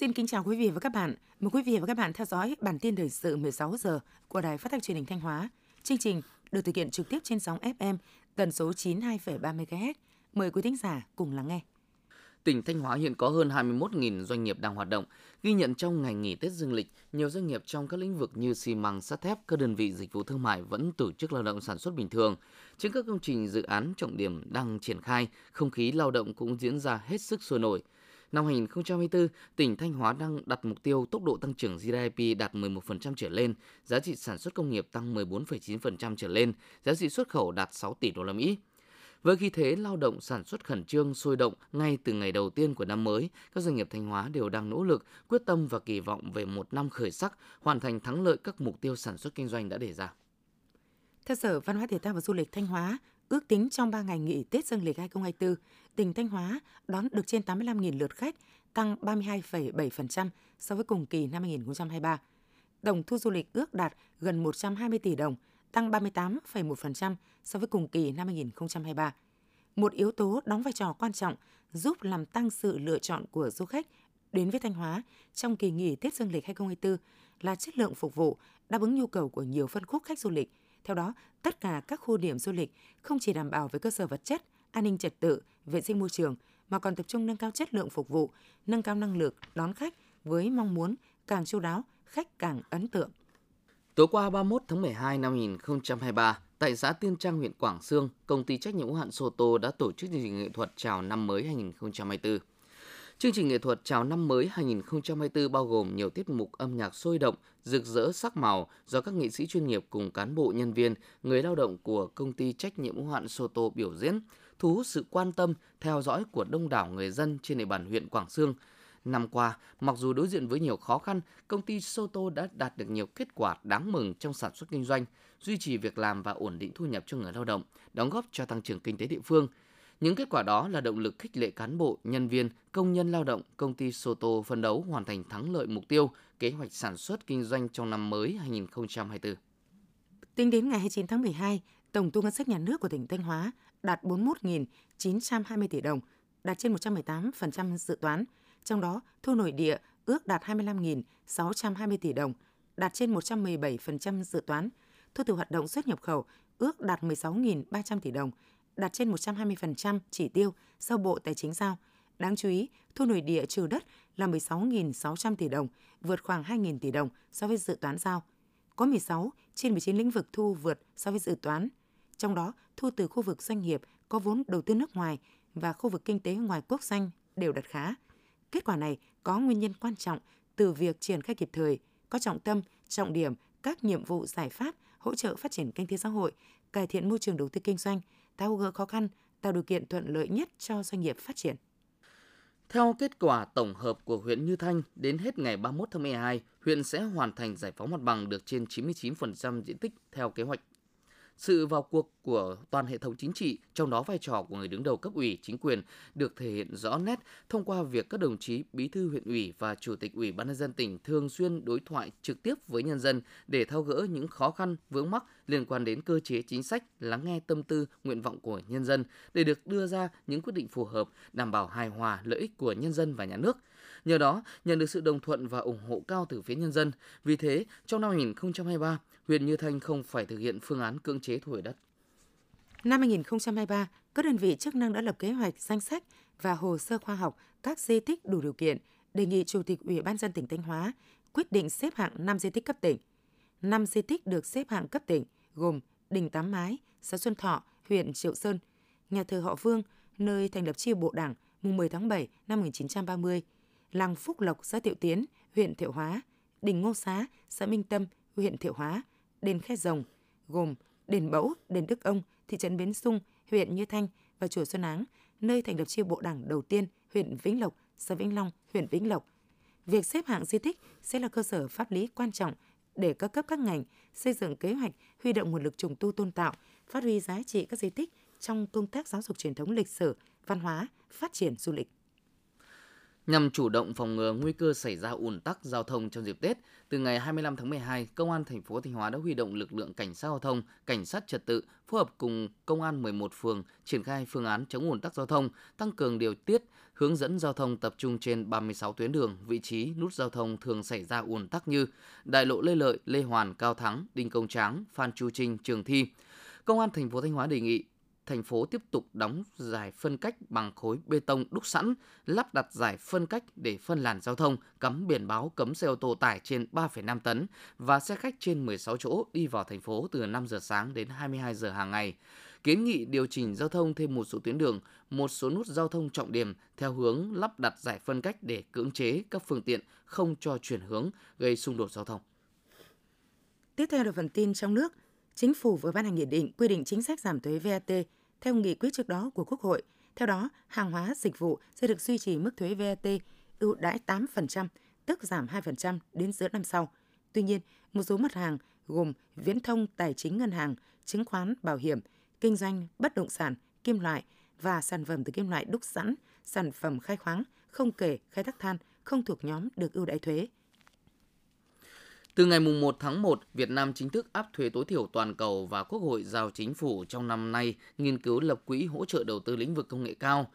Xin kính chào quý vị và các bạn. Mời quý vị và các bạn theo dõi bản tin thời sự 16 giờ của Đài Phát thanh Truyền hình Thanh Hóa. Chương trình được thực hiện trực tiếp trên sóng FM tần số 92,3 MHz. Mời quý thính giả cùng lắng nghe. Tỉnh Thanh Hóa hiện có hơn 21.000 doanh nghiệp đang hoạt động. Ghi nhận trong ngày nghỉ Tết Dương lịch, nhiều doanh nghiệp trong các lĩnh vực như xi măng, sắt thép, các đơn vị dịch vụ thương mại vẫn tổ chức lao động sản xuất bình thường. Trên các công trình dự án trọng điểm đang triển khai, không khí lao động cũng diễn ra hết sức sôi nổi. Năm 2024, tỉnh Thanh Hóa đang đặt mục tiêu tốc độ tăng trưởng GDP đạt 11% trở lên, giá trị sản xuất công nghiệp tăng 14,9% trở lên, giá trị xuất khẩu đạt 6 tỷ đô la Mỹ. Với khí thế lao động sản xuất khẩn trương, sôi động ngay từ ngày đầu tiên của năm mới, các doanh nghiệp Thanh Hóa đều đang nỗ lực, quyết tâm và kỳ vọng về một năm khởi sắc, hoàn thành thắng lợi các mục tiêu sản xuất kinh doanh đã đề ra. Theo Sở Văn hóa Thể thao và Du lịch Thanh Hóa, ước tính trong 3 ngày nghỉ Tết Dương lịch 2024, tỉnh Thanh Hóa đón được trên 85.000 lượt khách, tăng 32,7% so với cùng kỳ năm 2023. Tổng thu du lịch ước đạt gần 120 tỷ đồng, tăng 38,1% so với cùng kỳ năm 2023. Một yếu tố đóng vai trò quan trọng giúp làm tăng sự lựa chọn của du khách đến với Thanh Hóa trong kỳ nghỉ Tết Dương lịch 2024 là chất lượng phục vụ đáp ứng nhu cầu của nhiều phân khúc khách du lịch. Theo đó, tất cả các khu điểm du lịch không chỉ đảm bảo về cơ sở vật chất, an ninh trật tự, vệ sinh môi trường mà còn tập trung nâng cao chất lượng phục vụ, nâng cao năng lực đón khách với mong muốn càng chu đáo, khách càng ấn tượng. Tối qua 31 tháng 12 năm 2023, tại xã Tiên Trang, huyện Quảng Sương, công ty trách nhiệm hữu hạn Soto đã tổ chức chương trình nghệ thuật chào năm mới 2024. Chương trình nghệ thuật chào năm mới 2024 bao gồm nhiều tiết mục âm nhạc sôi động, rực rỡ sắc màu do các nghệ sĩ chuyên nghiệp cùng cán bộ nhân viên, người lao động của công ty trách nhiệm hữu hạn Soto biểu diễn, thu hút sự quan tâm, theo dõi của đông đảo người dân trên địa bàn huyện Quảng Sương – Năm qua, mặc dù đối diện với nhiều khó khăn, công ty Soto đã đạt được nhiều kết quả đáng mừng trong sản xuất kinh doanh, duy trì việc làm và ổn định thu nhập cho người lao động, đóng góp cho tăng trưởng kinh tế địa phương. Những kết quả đó là động lực khích lệ cán bộ, nhân viên, công nhân lao động công ty Soto phấn đấu hoàn thành thắng lợi mục tiêu, kế hoạch sản xuất kinh doanh trong năm mới 2024. Tính đến ngày 29 tháng 12, tổng thu ngân sách nhà nước của tỉnh Thanh Hóa đạt 41.920 tỷ đồng, đạt trên 118% dự toán, trong đó, thu nội địa ước đạt 25.620 tỷ đồng, đạt trên 117% dự toán. Thu từ hoạt động xuất nhập khẩu ước đạt 16.300 tỷ đồng, đạt trên 120% chỉ tiêu do Bộ Tài chính giao. Đáng chú ý, thu nội địa trừ đất là 16.600 tỷ đồng, vượt khoảng 2.000 tỷ đồng so với dự toán giao. Có 16 trên 19 lĩnh vực thu vượt so với dự toán. Trong đó, thu từ khu vực doanh nghiệp có vốn đầu tư nước ngoài và khu vực kinh tế ngoài quốc doanh đều đạt khá. Kết quả này có nguyên nhân quan trọng từ việc triển khai kịp thời, có trọng tâm, trọng điểm các nhiệm vụ giải pháp hỗ trợ phát triển kinh tế xã hội, cải thiện môi trường đầu tư kinh doanh, tháo gỡ khó khăn, tạo điều kiện thuận lợi nhất cho doanh nghiệp phát triển. Theo kết quả tổng hợp của huyện Như Thanh, đến hết ngày 31 tháng 12, huyện sẽ hoàn thành giải phóng mặt bằng được trên 99% diện tích theo kế hoạch sự vào cuộc của toàn hệ thống chính trị, trong đó vai trò của người đứng đầu cấp ủy, chính quyền được thể hiện rõ nét thông qua việc các đồng chí bí thư huyện ủy và chủ tịch ủy ban nhân dân tỉnh thường xuyên đối thoại trực tiếp với nhân dân để thao gỡ những khó khăn vướng mắc liên quan đến cơ chế chính sách, lắng nghe tâm tư, nguyện vọng của nhân dân để được đưa ra những quyết định phù hợp, đảm bảo hài hòa lợi ích của nhân dân và nhà nước. Nhờ đó, nhận được sự đồng thuận và ủng hộ cao từ phía nhân dân. Vì thế, trong năm 2023, huyện Như Thanh không phải thực hiện phương án cưỡng chế thu hồi đất. Năm 2023, các đơn vị chức năng đã lập kế hoạch, danh sách và hồ sơ khoa học các di tích đủ điều kiện, đề nghị Chủ tịch Ủy ban dân tỉnh Thanh Hóa quyết định xếp hạng 5 di tích cấp tỉnh. 5 di tích được xếp hạng cấp tỉnh gồm Đình Tám Mái, xã Xuân Thọ, huyện Triệu Sơn, nhà thờ Họ Vương, nơi thành lập chi bộ Đảng mùng 10 tháng 7 năm 1930, làng Phúc Lộc, xã Thiệu Tiến, huyện Thiệu Hóa, đình Ngô Xá, xã Minh Tâm, huyện Thiệu Hóa, đền Khe Rồng, gồm đền Bẫu, đền Đức Ông, thị trấn Bến Sung, huyện Như Thanh và chùa Xuân Áng, nơi thành lập chi bộ đảng đầu tiên, huyện Vĩnh Lộc, xã Vĩnh Long, huyện Vĩnh Lộc. Việc xếp hạng di tích sẽ là cơ sở pháp lý quan trọng để các cấp các ngành xây dựng kế hoạch huy động nguồn lực trùng tu tôn tạo, phát huy giá trị các di tích trong công tác giáo dục truyền thống lịch sử, văn hóa, phát triển du lịch. Nhằm chủ động phòng ngừa nguy cơ xảy ra ùn tắc giao thông trong dịp Tết, từ ngày 25 tháng 12, Công an thành phố Thanh Hóa đã huy động lực lượng cảnh sát giao thông, cảnh sát trật tự phối hợp cùng công an 11 phường triển khai phương án chống ùn tắc giao thông, tăng cường điều tiết, hướng dẫn giao thông tập trung trên 36 tuyến đường, vị trí nút giao thông thường xảy ra ùn tắc như Đại lộ Lê Lợi, Lê Hoàn, Cao Thắng, Đinh Công Tráng, Phan Chu Trinh, Trường Thi. Công an thành phố Thanh Hóa đề nghị thành phố tiếp tục đóng giải phân cách bằng khối bê tông đúc sẵn, lắp đặt giải phân cách để phân làn giao thông, cắm biển báo cấm xe ô tô tải trên 3,5 tấn và xe khách trên 16 chỗ đi vào thành phố từ 5 giờ sáng đến 22 giờ hàng ngày. Kiến nghị điều chỉnh giao thông thêm một số tuyến đường, một số nút giao thông trọng điểm theo hướng lắp đặt giải phân cách để cưỡng chế các phương tiện không cho chuyển hướng gây xung đột giao thông. Tiếp theo là phần tin trong nước. Chính phủ vừa ban hành nghị định quy định chính sách giảm thuế VAT theo nghị quyết trước đó của Quốc hội. Theo đó, hàng hóa dịch vụ sẽ được duy trì mức thuế VAT ưu đãi 8%, tức giảm 2% đến giữa năm sau. Tuy nhiên, một số mặt hàng gồm viễn thông, tài chính ngân hàng, chứng khoán, bảo hiểm, kinh doanh, bất động sản, kim loại và sản phẩm từ kim loại đúc sẵn, sản phẩm khai khoáng, không kể khai thác than không thuộc nhóm được ưu đãi thuế. Từ ngày 1 tháng 1, Việt Nam chính thức áp thuế tối thiểu toàn cầu và Quốc hội giao chính phủ trong năm nay nghiên cứu lập quỹ hỗ trợ đầu tư lĩnh vực công nghệ cao.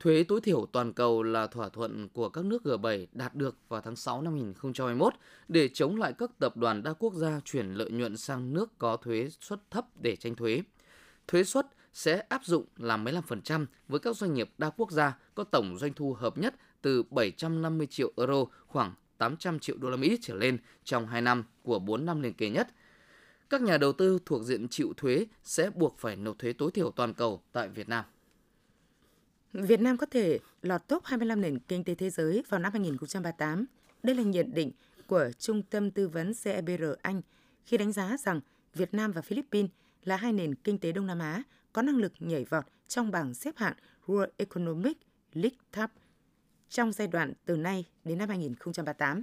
Thuế tối thiểu toàn cầu là thỏa thuận của các nước G7 đạt được vào tháng 6 năm 2021 để chống lại các tập đoàn đa quốc gia chuyển lợi nhuận sang nước có thuế suất thấp để tranh thuế. Thuế suất sẽ áp dụng là 15% với các doanh nghiệp đa quốc gia có tổng doanh thu hợp nhất từ 750 triệu euro khoảng 800 triệu đô la Mỹ trở lên trong 2 năm của 4 năm liên kế nhất. Các nhà đầu tư thuộc diện chịu thuế sẽ buộc phải nộp thuế tối thiểu toàn cầu tại Việt Nam. Việt Nam có thể lọt top 25 nền kinh tế thế giới vào năm 2038. Đây là nhận định của Trung tâm Tư vấn CEBR Anh khi đánh giá rằng Việt Nam và Philippines là hai nền kinh tế Đông Nam Á có năng lực nhảy vọt trong bảng xếp hạng World Economic League Top trong giai đoạn từ nay đến năm 2038.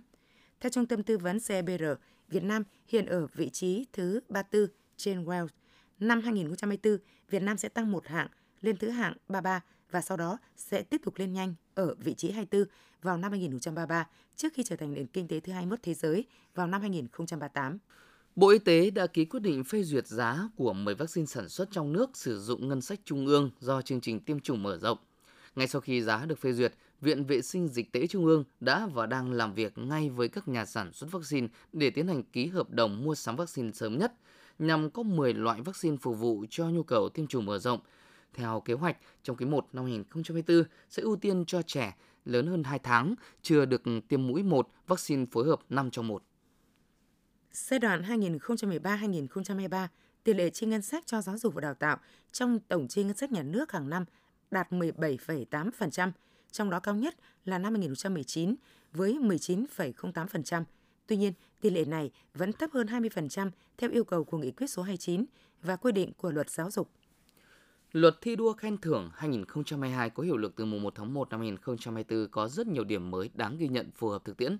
Theo Trung tâm Tư vấn CBR, Việt Nam hiện ở vị trí thứ 34 trên Wales. Năm 2024, Việt Nam sẽ tăng một hạng lên thứ hạng 33 và sau đó sẽ tiếp tục lên nhanh ở vị trí 24 vào năm 2033 trước khi trở thành nền kinh tế thứ 21 thế giới vào năm 2038. Bộ Y tế đã ký quyết định phê duyệt giá của 10 vaccine sản xuất trong nước sử dụng ngân sách trung ương do chương trình tiêm chủng mở rộng. Ngay sau khi giá được phê duyệt, Viện Vệ sinh Dịch tễ Trung ương đã và đang làm việc ngay với các nhà sản xuất vaccine để tiến hành ký hợp đồng mua sắm vaccine sớm nhất, nhằm có 10 loại vaccine phục vụ cho nhu cầu tiêm chủng mở rộng. Theo kế hoạch, trong quý 1 năm 2024 sẽ ưu tiên cho trẻ lớn hơn 2 tháng chưa được tiêm mũi 1 vaccine phối hợp 5 trong 1. Giai đoạn 2013-2023, tỷ lệ chi ngân sách cho giáo dục và đào tạo trong tổng chi ngân sách nhà nước hàng năm đạt 17,8%, trong đó cao nhất là năm 2019 với 19,08%. Tuy nhiên, tỷ lệ này vẫn thấp hơn 20% theo yêu cầu của Nghị quyết số 29 và quy định của Luật Giáo dục. Luật thi đua khen thưởng 2022 có hiệu lực từ mùng 1 tháng 1 năm 2024 có rất nhiều điểm mới đáng ghi nhận phù hợp thực tiễn.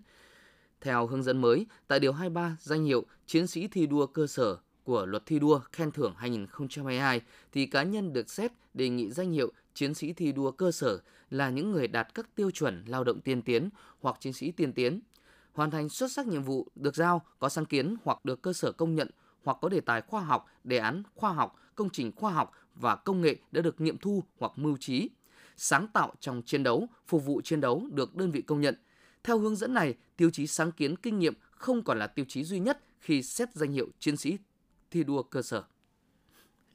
Theo hướng dẫn mới, tại Điều 23 danh hiệu Chiến sĩ thi đua cơ sở của Luật thi đua khen thưởng 2022 thì cá nhân được xét đề nghị danh hiệu chiến sĩ thi đua cơ sở là những người đạt các tiêu chuẩn lao động tiên tiến hoặc chiến sĩ tiên tiến, hoàn thành xuất sắc nhiệm vụ được giao, có sáng kiến hoặc được cơ sở công nhận hoặc có đề tài khoa học, đề án khoa học, công trình khoa học và công nghệ đã được nghiệm thu hoặc mưu trí, sáng tạo trong chiến đấu, phục vụ chiến đấu được đơn vị công nhận. Theo hướng dẫn này, tiêu chí sáng kiến kinh nghiệm không còn là tiêu chí duy nhất khi xét danh hiệu chiến sĩ thi đua cơ sở.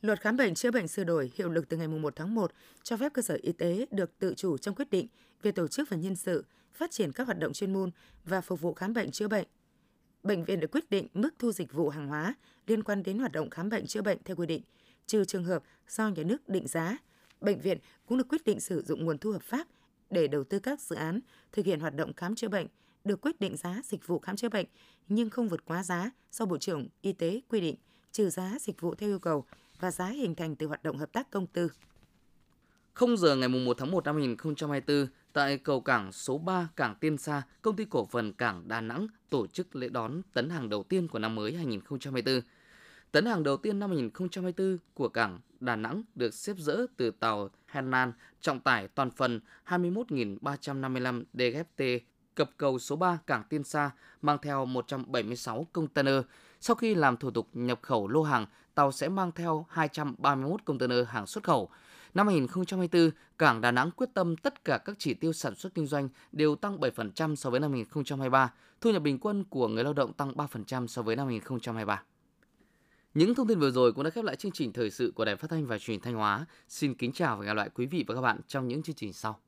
Luật khám bệnh chữa bệnh sửa đổi hiệu lực từ ngày 1 tháng 1 cho phép cơ sở y tế được tự chủ trong quyết định về tổ chức và nhân sự, phát triển các hoạt động chuyên môn và phục vụ khám bệnh chữa bệnh. Bệnh viện được quyết định mức thu dịch vụ hàng hóa liên quan đến hoạt động khám bệnh chữa bệnh theo quy định, trừ trường hợp do nhà nước định giá. Bệnh viện cũng được quyết định sử dụng nguồn thu hợp pháp để đầu tư các dự án thực hiện hoạt động khám chữa bệnh, được quyết định giá dịch vụ khám chữa bệnh nhưng không vượt quá giá do Bộ trưởng Y tế quy định, trừ giá dịch vụ theo yêu cầu và giá hình thành từ hoạt động hợp tác công tư. 0 giờ ngày 1 tháng 1 năm 2024, tại cầu cảng số 3 cảng Tiên Sa, công ty cổ phần cảng Đà Nẵng tổ chức lễ đón tấn hàng đầu tiên của năm mới 2024. Tấn hàng đầu tiên năm 2024 của cảng Đà Nẵng được xếp dỡ từ tàu Henan trọng tải toàn phần 21.355 DGFT cập cầu số 3 cảng Tiên Sa mang theo 176 container. Sau khi làm thủ tục nhập khẩu lô hàng, tàu sẽ mang theo 231 container hàng xuất khẩu. Năm 2024, Cảng Đà Nẵng quyết tâm tất cả các chỉ tiêu sản xuất kinh doanh đều tăng 7% so với năm 2023. Thu nhập bình quân của người lao động tăng 3% so với năm 2023. Những thông tin vừa rồi cũng đã khép lại chương trình thời sự của Đài Phát thanh và Truyền thanh Hóa. Xin kính chào và hẹn gặp lại quý vị và các bạn trong những chương trình sau.